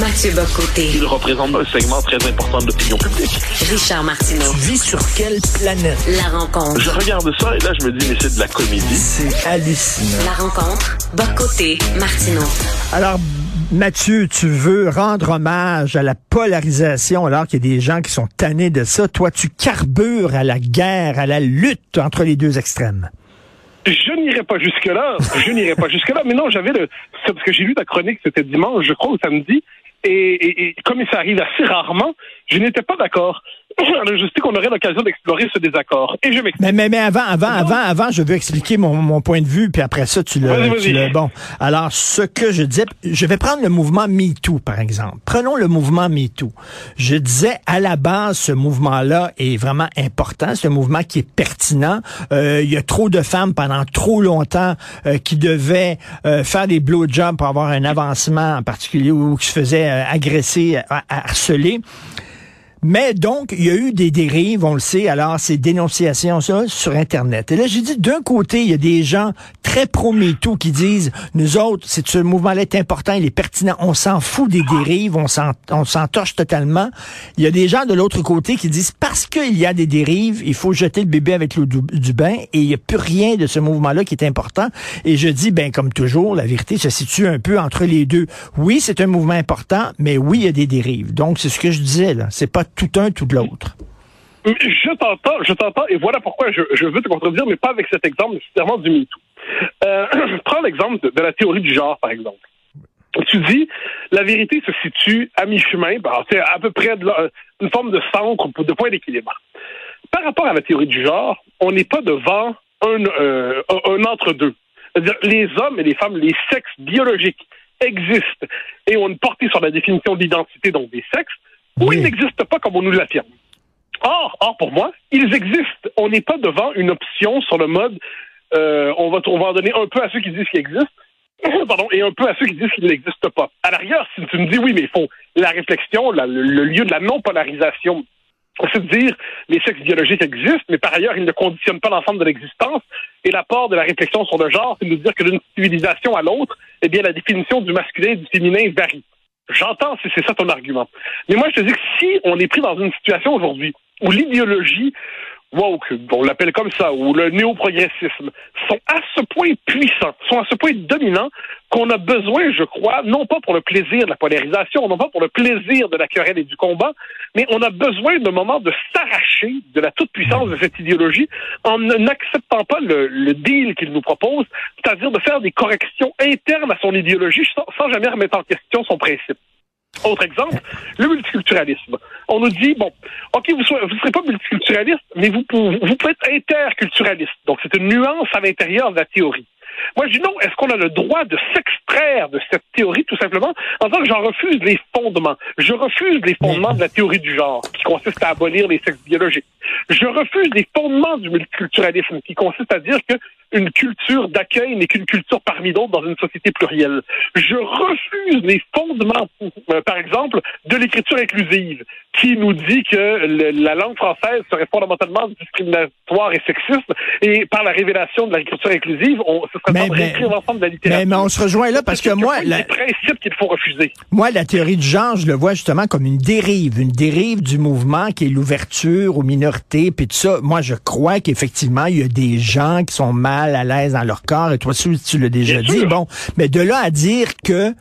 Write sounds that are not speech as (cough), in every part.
Mathieu Bocoté. Il représente un segment très important de l'opinion publique. Richard Martineau. Tu vis sur quelle planète? La rencontre. Je regarde ça et là, je me dis, mais c'est de la comédie. C'est hallucinant. La rencontre. Bocoté. Martineau. Alors, Mathieu, tu veux rendre hommage à la polarisation alors qu'il y a des gens qui sont tannés de ça. Toi, tu carbures à la guerre, à la lutte entre les deux extrêmes. Je n'irai pas jusque-là. Je n'irai pas jusque-là. Mais non, j'avais le. c'est Parce que j'ai lu ta chronique, c'était dimanche, je crois, ou samedi. Et, comme ça arrive assez rarement, je n'étais pas d'accord. (coughs) je sais qu'on aurait l'occasion d'explorer ce désaccord. Et je m'explique. Mais, mais, mais avant, avant, avant, avant, je veux expliquer mon, mon point de vue, puis après ça, tu le, tu le- bon. Alors, ce que je disais, je vais prendre le mouvement MeToo, par exemple. Prenons le mouvement MeToo. Je disais, à la base, ce mouvement-là est vraiment important. C'est un mouvement qui est pertinent. Euh, il y a trop de femmes pendant trop longtemps euh, qui devaient euh, faire des blowjobs pour avoir un avancement en particulier ou qui se faisaient agresser, harceler. Mais donc, il y a eu des dérives, on le sait, alors ces dénonciations ça, sur Internet. Et là, j'ai dit, d'un côté, il y a des gens très pro-MeToo qui disent, nous autres, c'est ce mouvement-là est important, il est pertinent, on s'en fout des dérives, on s'en torche totalement. Il y a des gens de l'autre côté qui disent, parce qu'il y a des dérives, il faut jeter le bébé avec l'eau du, du bain, et il n'y a plus rien de ce mouvement-là qui est important. Et je dis, ben comme toujours, la vérité se situe un peu entre les deux. Oui, c'est un mouvement important, mais oui, il y a des dérives. Donc, c'est ce que je disais, là. C'est pas tout un, tout l'autre. Je t'entends, je t'entends, et voilà pourquoi je, veux te contredire, mais pas avec cet exemple nécessairement du MeToo. Euh, (clears throat) prends l'exemple de, la théorie du genre, par exemple. Tu dis, la vérité se situe à mi-chemin, ben, c'est à peu près la- une forme de centre, de point d'équilibre. Par rapport à la théorie du genre, on n'est pas devant un, euh, un, entre-deux. Les hommes et les femmes, les sexes biologiques existent et ont une portée sur la définition de l'identité, donc des sexes, ou Oui. ils n'existent pas comme on nous l'affirme. Or, or, pour moi, ils existent. On n'est pas devant une option sur le mode euh, on, va, on va en donner un peu à ceux qui disent qu'il existe, (coughs) pardon, et un peu à ceux qui disent qu'il n'existe pas. À l'arrière, si tu me dis oui, mais il faut la réflexion, la- le, le lieu de la non-polarisation, c'est de dire les sexes biologiques existent, mais par ailleurs, ils ne conditionnent pas l'ensemble de l'existence. Et l'apport de la réflexion sur le genre, c'est de nous dire que d'une civilisation à l'autre, eh bien, la définition du masculin et du féminin varie. J'entends c'est ça ton argument. Mais moi, je te dis que si on est pris dans une situation aujourd'hui où l'idéologie woke, on l'appelle comme ça, ou le néoprogressisme, sont à ce point puissants, sont à ce point dominants qu'on a besoin, je crois, non pas pour le plaisir de la polarisation, non pas pour le plaisir de la querelle et du combat, mais on a besoin d'un moment de s'arracher de la toute-puissance de cette idéologie en n'acceptant pas le, deal qu'il nous propose, c'est-à-dire de faire des corrections internes à son idéologie sans jamais remettre en question son principe. Autre exemple, le multiculturalisme. On nous dit, bon, OK, vous ne serez pas multiculturaliste, mais vous, pouvez- vous pouvez être interculturaliste. Donc, c'est une nuance à l'intérieur de la théorie. Moi, je dis non, est-ce qu'on a le droit de s'extraire de cette théorie, tout simplement, en disant que j'en refuse les fondements? Je refuse les fondements de la théorie du genre, qui consiste à abolir les sexes biologiques. Je refuse les fondements du multiculturalisme, qui consiste à dire que une culture d'accueil n'est qu'une culture parmi d'autres dans une société plurielle. Je refuse les fondements, euh, par exemple, de l'écriture inclusive, qui nous dit que le- la langue française serait fondamentalement discriminatoire et sexiste, et par la révélation de l'écriture inclusive, on, ce serait Mais- de réécrire l'ensemble de la littérature. Mais, mais on se rejoint là parce que moi, la, des principes qu'il faut refuser. Moi, la théorie du genre, je le vois justement comme une dérive, une dérive du mouvement qui est l'ouverture aux minorités, puis tout ça. Moi, je crois qu'effectivement, il y a des gens qui sont mal à l'aise dans leur corps, et toi, tu, tu l'as déjà dit. Bon, mais de là à dire que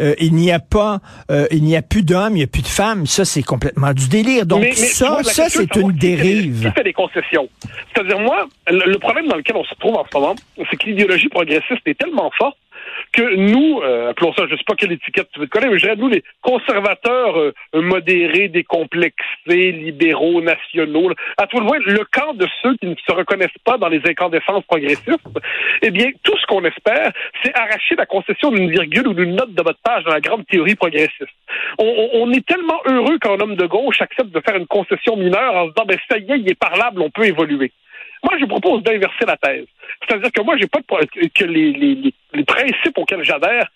euh, il n'y a pas, euh, il n'y a plus d'hommes, il n'y a plus de femmes, ça, c'est complètement du délire. Donc Mais- mais tu ça, vois, ça, c'est une qui fait des- dérive. Qui fait des concessions? C'est-à-dire, moi, le, le problème dans lequel on se trouve en ce moment, c'est que l'idéologie progressiste est tellement forte que nous, euh, appelons ça, je sais pas quelle étiquette tu veux te coller, mais je dirais, nous, les conservateurs euh, modérés, décomplexés, libéraux, nationaux, à tout le moins, le camp de ceux qui ne se reconnaissent pas dans les incandescences progressistes, eh bien, tout ce qu'on espère, c'est arracher la concession d'une virgule ou d'une note de votre page dans la grande théorie progressiste. On, on- on est tellement heureux qu'un homme de gauche accepte de faire une concession mineure en se disant, ben, ça y est, il est parlable, on peut évoluer. Moi, je propose d'inverser la thèse. C'est-à-dire que moi, j'ai pas de que les, les, les, principes auxquels j'adhère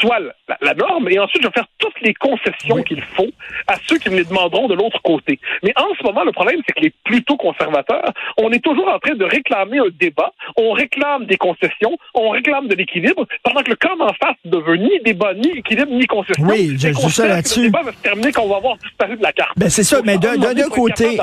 soit la, la norme, et ensuite je vais faire toutes les concessions Oui. qu'il faut à ceux qui me les demanderont de l'autre côté. Mais en ce moment, le problème, c'est que les plutôt conservateurs, on est toujours en train de réclamer un débat, on réclame des concessions, on réclame de l'équilibre, pendant que le camp en face ne veut ni débat, ni équilibre, ni concession. Oui, je- que là-dessus. Le débat va se terminer quand on va avoir disparu de la carte. Ben, c'est ça, Donc, mais d'un- côté-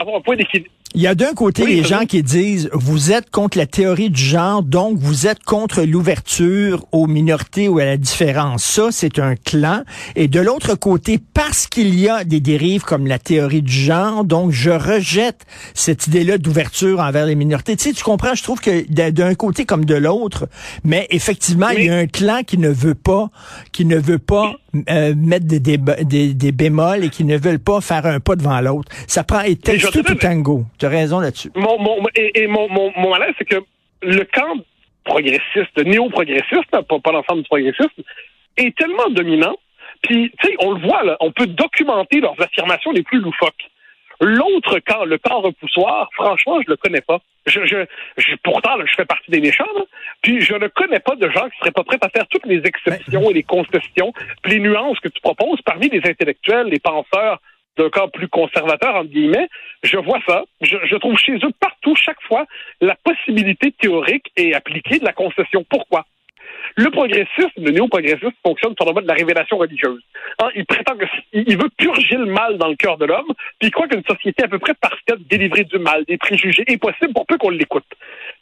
Il y a d'un côté Oui, les gens qui disent vous êtes contre la théorie du genre, donc vous êtes contre l'ouverture aux minorités ou à la différence. Ça, c'est un clan. Et de l'autre côté, parce qu'il y a des dérives comme la théorie du genre, donc je rejette cette idée-là d'ouverture envers les minorités. Tu sais, tu comprends, je trouve que d'un côté comme de l'autre, mais effectivement, il y a un clan qui ne veut pas, qui ne veut pas euh, mettre des, des, des bémols et qui ne veulent pas faire un pas devant l'autre. Ça prend et texte tout donne- tango? Tu as raison là-dessus. mon, mon, et, et mon, mon, mon malaise, c'est que le camp progressiste, néo-progressiste, hein, pas, pas l'ensemble du progressisme, est tellement dominant. Puis, tu sais, on le voit, là, on peut documenter leurs affirmations les plus loufoques. L'autre camp, le camp repoussoir, franchement, je le connais pas. Je, je, pourtant, je fais partie des méchants, puis je ne connais pas de gens qui seraient pas prêts à faire toutes les exceptions et les concessions, puis les nuances que tu proposes parmi les intellectuels, les penseurs d'un camp plus conservateur, entre guillemets. Je vois ça. Je trouve chez eux partout, chaque fois, la possibilité théorique et appliquée de la concession. Pourquoi? Le progressisme, le néo-progressisme fonctionne sur le mode de la révélation religieuse. Hein, il prétend que il veut purger le mal dans le cœur de l'homme, puis il croit qu'une société à peu près parfaite, délivrée du mal, des préjugés, est possible pour peu qu'on l'écoute.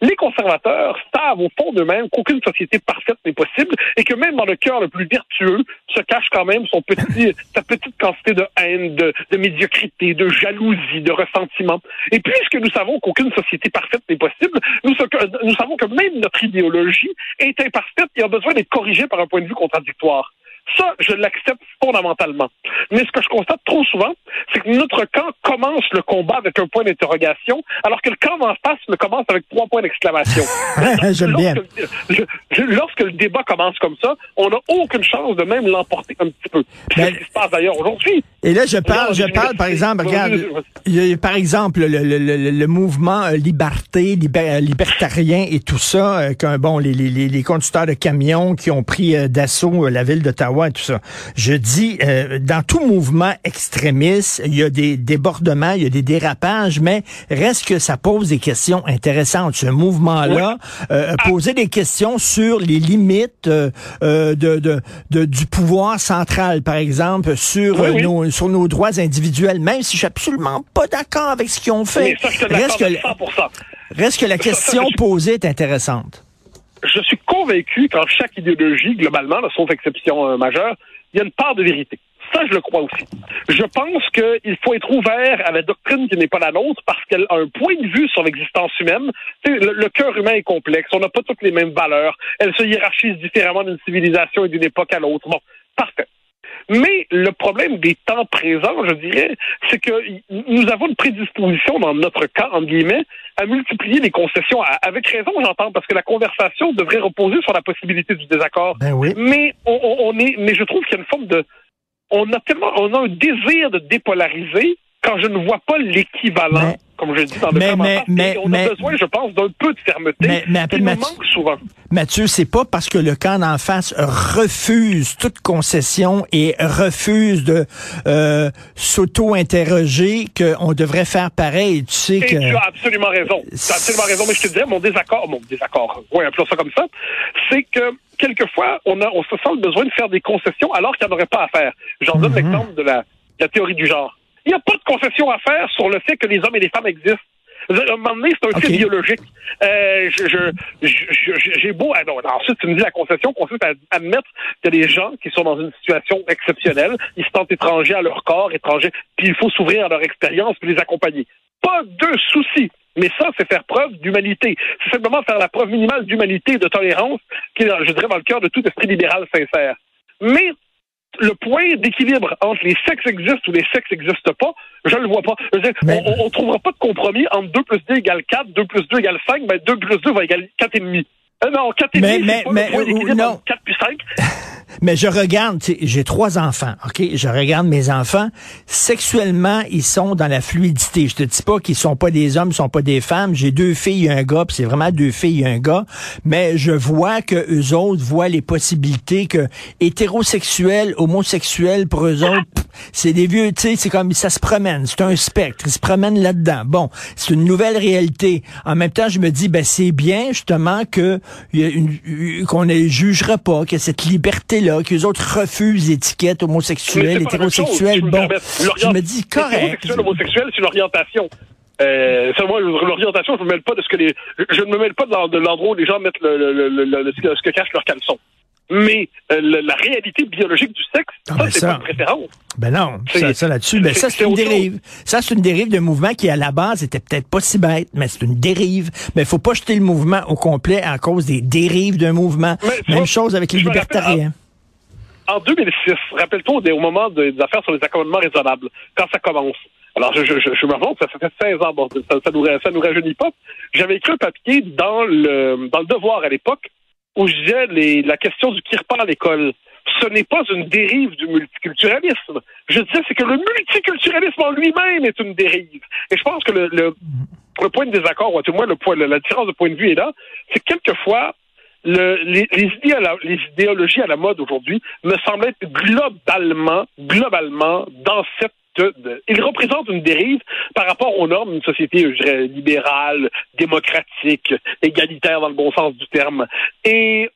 Les conservateurs savent au fond d'eux-mêmes qu'aucune société parfaite n'est possible et que même dans le cœur le plus vertueux se cache quand même son petit, (laughs) sa petite quantité de haine, de, de médiocrité, de jalousie, de ressentiment. Et puisque nous savons qu'aucune société parfaite n'est possible, nous savons que même notre idéologie est imparfaite et a besoin d'être corrigée par un point de vue contradictoire. Ça, je l'accepte fondamentalement. Mais ce que je constate trop souvent, c'est que notre camp commence le combat avec un point d'interrogation, alors que le camp en face le commence avec trois points d'exclamation. (laughs) J'aime bien. Lorsque, je- lorsque le débat commence comme ça, on n'a aucune chance de même l'emporter un petit peu. Ben- C'est ce qui se passe d'ailleurs aujourd'hui. Et là, je parle, je parle, par exemple, regarde, par exemple, le, le, le, le mouvement euh, liberté, libé- euh, libertarien et tout ça, euh, qu'un- bon, les, les, les conducteurs de camions qui ont pris euh, d'assaut la ville d'Ottawa et tout ça. Je dis, euh, dans tout mouvement extrémiste, il y a des débordements, il y a des dérapages, mais reste que ça pose des questions intéressantes. Ce mouvement-là, euh, poser des questions sur les limites euh, de, de, de- du pouvoir central, par exemple, sur, Oui, oui. nos, sur nos droits individuels, même si je suis absolument pas d'accord avec ce qu'ils ont fait. Mais ça, je te Reste que, à 100%. reste que la question posée est intéressante. je suis convaincu qu'en chaque idéologie, globalement, sauf exception euh, majeure, il y a une part de vérité. Ça, je le crois aussi. Je pense qu'il faut être ouvert à la doctrine qui n'est pas la nôtre parce qu'elle a un point de vue sur l'existence humaine. Le, le cœur humain est complexe. On n'a pas toutes les mêmes valeurs. Elle se hiérarchise différemment d'une civilisation et d'une époque à l'autre. Bon, parfait. Mais le problème des temps présents, je dirais, c'est que nous avons une prédisposition dans notre cas, entre guillemets, à multiplier les concessions. Avec raison, j'entends, parce que la conversation devrait reposer sur la possibilité du désaccord. Ben oui. Mais on- on est, mais je trouve qu'il y a une forme de, on a tellement, on a un désir de dépolariser quand je ne vois pas l'équivalent, Mais- comme je dis dans le mais- en mais- on mais- a besoin, je pense, d'un peu de fermeté Mais- mais qui nous Mathieu- manque souvent. Mathieu, c'est pas parce que le camp d'en face refuse toute concession et refuse de euh, s'auto-interroger qu'on devrait faire pareil. Tu sais Et que... tu as absolument raison. Tu as absolument raison. Mais je te disais, mon désaccord, mon désaccord, oui, appelons ça comme ça, c'est que quelquefois, on, a, on se sent le besoin de faire des concessions alors qu'il n'y en aurait pas à faire. J'en donne Mhm. l'exemple de la, de la théorie du genre. Il n'y a pas de concession à faire sur le fait que les hommes et les femmes existent. À un moment donné, c'est un Ok. fait biologique. Euh, je, je, je- je- j'ai beau. ah non, ensuite, tu me dis la concession consiste à admettre que les gens qui sont dans une situation exceptionnelle, ils se sentent étrangers à leur corps, étrangers, puis il faut s'ouvrir à leur expérience puis les accompagner. Pas de souci. Mais ça, c'est faire preuve d'humanité. C'est simplement faire la preuve minimale d'humanité et de tolérance qui est, je dirais, dans le cœur de tout esprit libéral sincère. Mais le point d'équilibre entre les sexes existent ou les sexes n'existent pas, je le vois pas. Dire, Mais- on, on trouvera pas de compromis entre 2 plus 2 égale 4, 2 plus 2 égale 5, ben 2 plus 2 va égaler 4,5. Euh, non, 4 et Mais- demi, mais- c'est pas mais, le point d'équilibre non. entre 4 puis 5. Mais je regarde, j'ai trois enfants, OK? Je regarde mes enfants. Sexuellement, ils sont dans la fluidité. Je te dis pas qu'ils sont pas des hommes, ils sont pas des femmes. J'ai deux filles et un gars, c'est vraiment deux filles et un gars. Mais je vois que eux autres voient les possibilités que hétérosexuels, homosexuels, pour eux autres, c'est des vieux, tu sais, c'est comme, ça se promène. C'est un spectre. Ils se promènent là-dedans. Bon, c'est une nouvelle réalité. En même temps, je me dis, ben, c'est bien, justement, que, une- qu'on ne jugera pas, que cette liberté-là, qu'eux autres refusent l'étiquette homosexuelle, hétérosexuelle. Bon, je me dis, correct. Homosexuel, c'est une orientation. Euh, moi, l'orientation, je me mêle pas de ce que les, je ne me mêle pas de l'en- de l'endroit où les gens mettent le, le, le, le- le- ce que- ce que cachent leurs caleçons. Mais euh, la réalité biologique du sexe, Ah, ça, ben c'est ça. pas une préférence. Ben non, C'est- ça, ça là-dessus, ben c'est- ça c'est une dérive. Ça c'est une dérive d'un mouvement qui à la base était peut-être pas si bête, mais c'est une dérive. Mais il faut pas jeter le mouvement au complet à cause des dérives d'un mouvement. Mais Même chose avec les libertariens. En 2006, rappelle-toi au moment des affaires sur les accommodements raisonnables, quand ça commence. Alors, je, je, je, me rends, ça fait 16 ans, bon, ça, ça, nous, ça nous rajeunit pas. J'avais écrit un papier dans le, dans le Devoir à l'époque où je disais les, la question du kirpan à l'école. Ce n'est pas une dérive du multiculturalisme. Je disais, c'est que le multiculturalisme en lui-même est une dérive. Et je pense que le, le, le point de désaccord, ou à tout moins le point, la différence de point de vue est là, c'est que quelquefois, le, les, les, les idéologies à la mode aujourd'hui me semblent être globalement, globalement, dans cette ils représentent une dérive par rapport aux normes d'une société, je dirais, libérale, démocratique, égalitaire dans le bon sens du terme. Et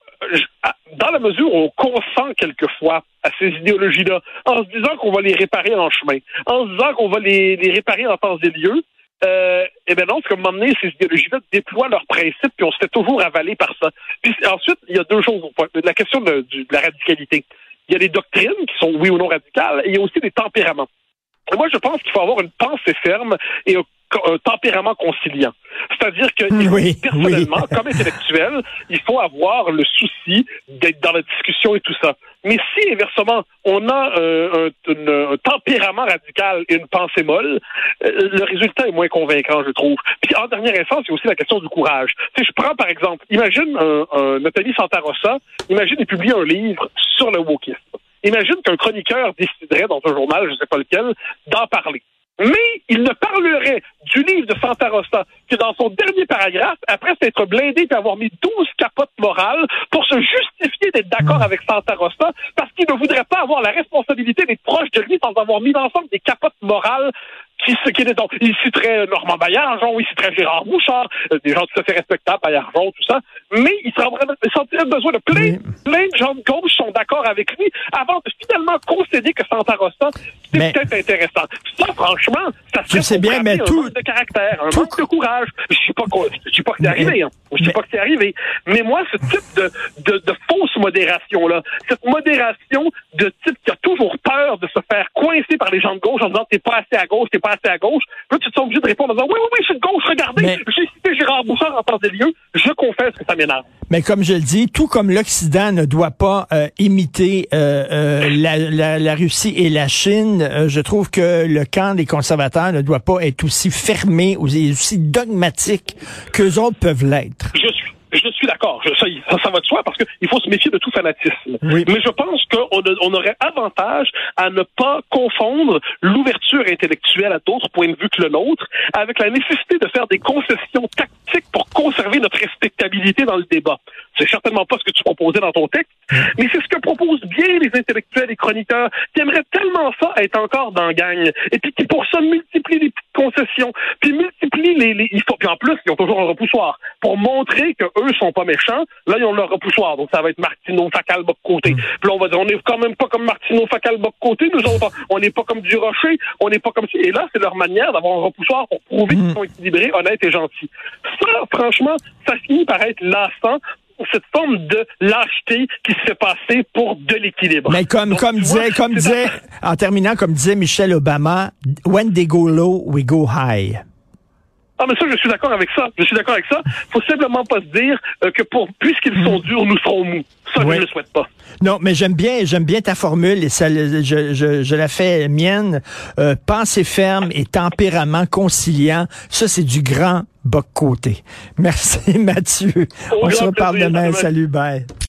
dans la mesure où on consent quelquefois à ces idéologies-là, en se disant qu'on va les réparer en chemin, en se disant qu'on va les, réparer en temps et lieu, euh, eh bien non, c'est comme m'emmener ces idéologies-là déploient leurs principes, puis on se fait toujours avaler par ça. Puis ensuite, il y a deux choses. au point- La question de, de la radicalité. Il y a des doctrines qui sont oui ou non radicales, et il y a aussi des tempéraments. Moi, je pense qu'il faut avoir une pensée ferme et un, tempérament conciliant. C'est-à-dire que Oui, personnellement, oui. (laughs) comme intellectuel, il faut avoir le souci d'être dans la discussion et tout ça. Mais si, inversement, on a euh, un, une- un tempérament radical et une pensée molle, euh, le résultat est moins convaincant, je trouve. Puis, en dernière instance, il y a aussi la question du courage. Tu sais, je prends, par exemple, imagine un, un Nathalie Santarossa, imagine il publie un livre sur le wokisme. Imagine qu'un chroniqueur déciderait dans un journal, je ne sais pas lequel, d'en parler. Mais il ne parlerait du livre de Santa Rosa que dans son dernier paragraphe, après s'être blindé et avoir mis 12 capotes morales pour se justifier d'être d'accord avec Santa Rosa parce qu'il ne voudrait pas avoir la responsabilité d'être proche de lui sans avoir mis ensemble des capotes morales qui, donc, il citerait Normand Baillargeon, il citerait Gérard Bouchard, euh, des gens tout à fait respectables, Baillargeon, tout ça, mais il sentirait le besoin de plein, plein de gens de gauche sont d'accord avec lui avant de finalement concéder que Santa Rosa, c'est Mais- peut-être intéressant. Ça, franchement, ça serait sais bien, un manque de caractère, un tout- manque de courage. Je ne dis pas que c'est arrivé, hein. Je dis mais- pas que c'est arrivé. Mais moi, ce type de, de, de fausse modération-là, cette modération de type qui a toujours peur de se faire coincer par les gens de gauche en disant t'es pas assez à gauche, t'es pas assez à gauche, là, tu te sens obligé de répondre en disant oui, oui, oui, je suis de gauche, regardez, Mais- j'ai cité Gérard Bouchard en temps et lieu, je confesse que ça m'énerve. Mais comme je le dis, tout comme l'Occident ne doit pas euh, imiter euh, euh, la, la, la Russie et la Chine, je trouve que le camp des conservateurs ne doit pas être aussi fermé, aussi aussi dogmatique qu'eux autres peuvent l'être. Je suis. D'accord, ça, ça, va de soi parce qu'il faut se méfier de tout fanatisme. Oui. Mais je pense qu'on on aurait avantage à ne pas confondre l'ouverture intellectuelle à d'autres points de vue que le nôtre avec la nécessité de faire des concessions tactiques pour conserver notre respectabilité dans le débat. C'est certainement pas ce que tu proposais dans ton texte, mais c'est ce que proposent bien les intellectuels et chroniqueurs qui aimeraient tellement ça être encore dans la gang et puis qui pour ça multiplient les petites concessions, puis multiplient les, les il faut puis en plus ils ont toujours un repoussoir pour montrer que eux sont pas méchants. Là ils ont leur repoussoir, donc ça va être Martineau, Facal, Boc côté. Puis là on va dire on est quand même pas comme Martineau, Facal, Boc côté. Nous autres on n'est pas comme du Rocher, on n'est pas comme et là c'est leur manière d'avoir un repoussoir pour prouver qu'ils sont équilibrés, honnêtes et gentils. Ça franchement ça finit par être lassant cette forme de lâcheté qui se fait passer pour de l'équilibre. Mais comme Donc, comme vois, disait comme disait en terminant comme disait Michelle Obama, when they go low, we go high. Ah, mais ça, je suis d'accord avec ça. Je suis d'accord avec ça. Faut simplement pas se dire euh, que pour puisqu'ils sont durs, nous serons mous. Ça, Oui. je ne le souhaite pas. Non, mais j'aime bien, j'aime bien ta formule et ça, je, je, je la fais mienne. Euh, pensée ferme et tempérament conciliant, ça c'est du grand Bocoté. Merci (laughs) Mathieu. Au On se reparle demain. Salut, bye.